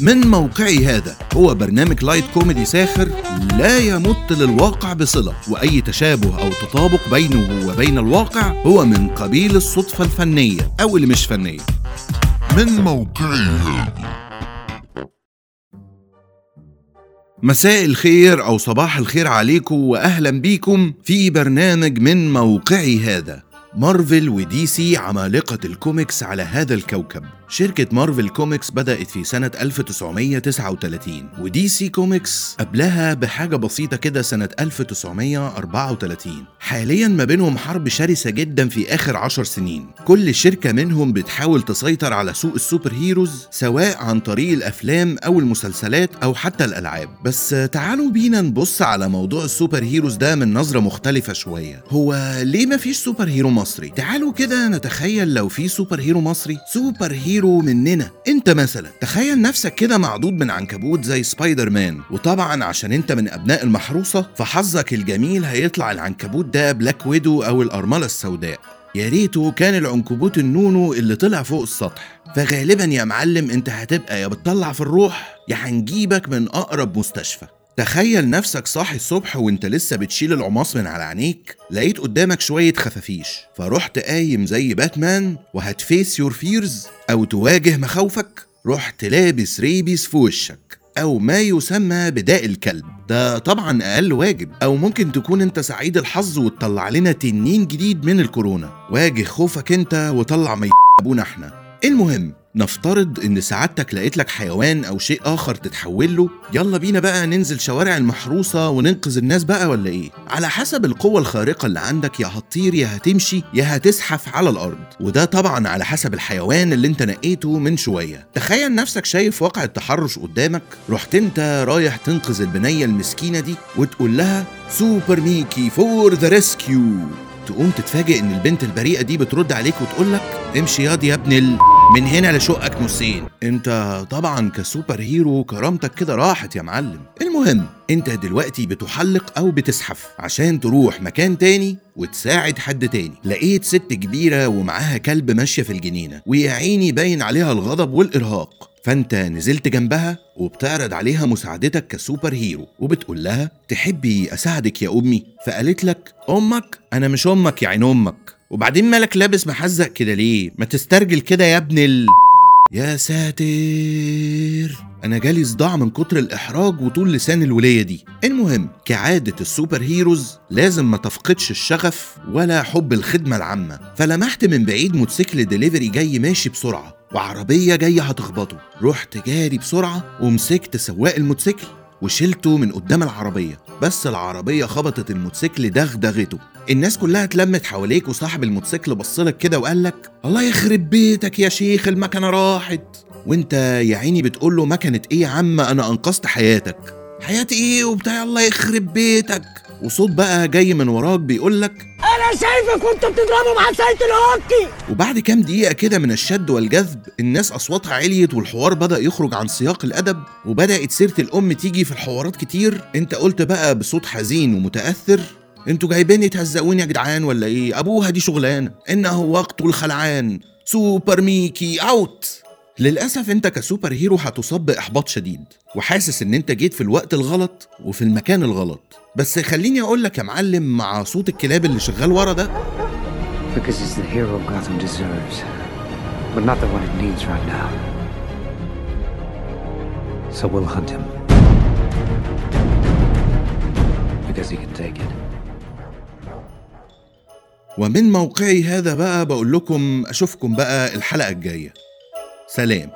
من موقعي هذا هو برنامج light comedy ساخر لا يمت للواقع بصلة وأي تشابه أو تطابق بينه وبين الواقع هو من قبيل الصدفة الفنية أو اللي مش فنية. من موقعي هذا. مساء الخير أو صباح الخير عليكم وأهلا بيكم في برنامج من موقعي هذا. Marvel و DC عمالقة الكوميكس على هذا الكوكب. شركة Marvel Comics بدأت في سنة 1939 و DC Comics قبلها بحاجة بسيطة كده سنة 1934 حاليا ما بينهم حرب شرسة جدا في آخر عشر سنين. كل شركة منهم بتحاول تسيطر على سوق ال super heroes سواء عن طريق الأفلام أو المسلسلات أو حتى الألعاب. بس تعالوا بينا نبص على موضوع ال super heroes ده من نظرة مختلفة شوية. هو ليه مفيش super hero مصري؟ تعالوا كده نتخيل لو في super hero مصري. super hero مننا. انت مثلا تخيل نفسك كده معضوض من عنكبوت زي سبايدر مان. وطبعا عشان انت من أبناء المحروسة فحظك الجميل هيطلع العنكبوت ده black widow أو الأرملة السوداء. يا ريته كان العنكبوت النونو اللي طلع فوق السطح. فغالبا يا معلم انت هتبقى يا بتطلع في الروح يا هنجيبك من أقرب مستشفى. تخيل نفسك صاحي الصبح وانت لسه بتشيل العماص من على عينيك. لقيت قدامك شوية خفافيش. فرحت قايم زي باتمان وهت face your fears أو تواجه مخاوفك. رحت لابس rabies في وشك أو ما يسمى بداء الكلب. ده طبعا أقل واجب. أو ممكن تكون أنت سعيد الحظ وتطلع لنا strain جديد من الكورونا. واجه خوفك أنت وطلع ما ابونا إحنا. المهم نفترض إن سعادتك لقيت لك حيوان أو شيء آخر تتحول له. يلا بينا بقى ننزل شوارع المحروسة وننقذ الناس بقى ولا إيه؟ على حسب القوة الخارقة اللي عندك يا هتطير يا هتمشي يا هتزحف على الأرض. وده طبعا على حسب الحيوان اللي أنت نقيته من شوية. تخيل نفسك شايف واقع التحرش قدامك. رحت أنت رايح تنقذ البنية المسكينة دي وتقول لها سوبر ميكي for the rescue تقوم تتفاجئ إن البنت البريئة دي بترد عليك وتقول لك امشي ياض يا ابن ال... من هنا لشقك نصين انت طبعا ك super hero كرامتك كده راحت يا معلم. المهم انت دلوقتي بتحلق أو بتزحف عشان تروح مكان تاني وتساعد حد تاني. لقيت ست كبيرة ومعاها كلب ماشية في الجنينة ويا عيني باين عليها الغضب والإرهاق. فانت نزلت جنبها وبتعرض عليها مساعدتك ك super hero وبتقول لها تحبي أساعدك يا أمي؟ فقالت لك أمك؟ أنا مش أمك يا عين أمك. وبعدين مالك لابس محزق كده ليه؟ ما تسترجل كده يا ابن ال يا ساتر. أنا جالي صداع من كتر الإحراج وطول لسان الولية دي. المهم كعادة ال super heroes لازم ما تفقدش الشغف ولا حب الخدمة العامة. فلمحت من بعيد موتوسيكل دليفري جاي ماشي بسرعة وعربية جاية هتخبطه. رحت جاري بسرعة ومسكت سواق الموتوسيكل. وشلته من قدام العربية بس العربية خبطت الموتوسيكل دغدغته. الناس كلها اتلمت حواليك وصاحب الموتوسيكل بصلك كده وقال لك الله يخرب بيتك يا شيخ المكنة راحت. وانت يا عيني بتقول له مكنة إيه يا عم؟ أنا أنقذت حياتك. حياتي إيه وبتاع؟ الله يخرب بيتك. وصوت بقى جاي من وراك بيقول لك أنا شايفك وأنت بتضربه بعصاية الهوكي. وبعد كام دقيقة كده من الشد والجذب الناس أصواتها عليت والحوار بدأ يخرج عن سياق الأدب وبدأت سيرة الأم تيجي في الحوارات كتير. أنت قلت بقى بصوت حزين ومتأثر. أنتوا جايبين تهزقوني يا جدعان ولا إيه؟ أبوها دي شغلانة. انه وقت الخلعان سوبر ميكي out. للأسف أنت كسوبر هيرو هتصاب بإحباط شديد وحاسس إن أنت جيت في الوقت الغلط وفي المكان الغلط. بس خليني أقول لك يا معلم مع صوت الكلاب اللي شغال ورا ده Because he's the hero Gotham deserves, but not the one it needs right now. So we'll hunt him. Because he can take it. ومن موقعي هذا بقى بقول لكم أشوفكم بقى الحلقة الجاية سلام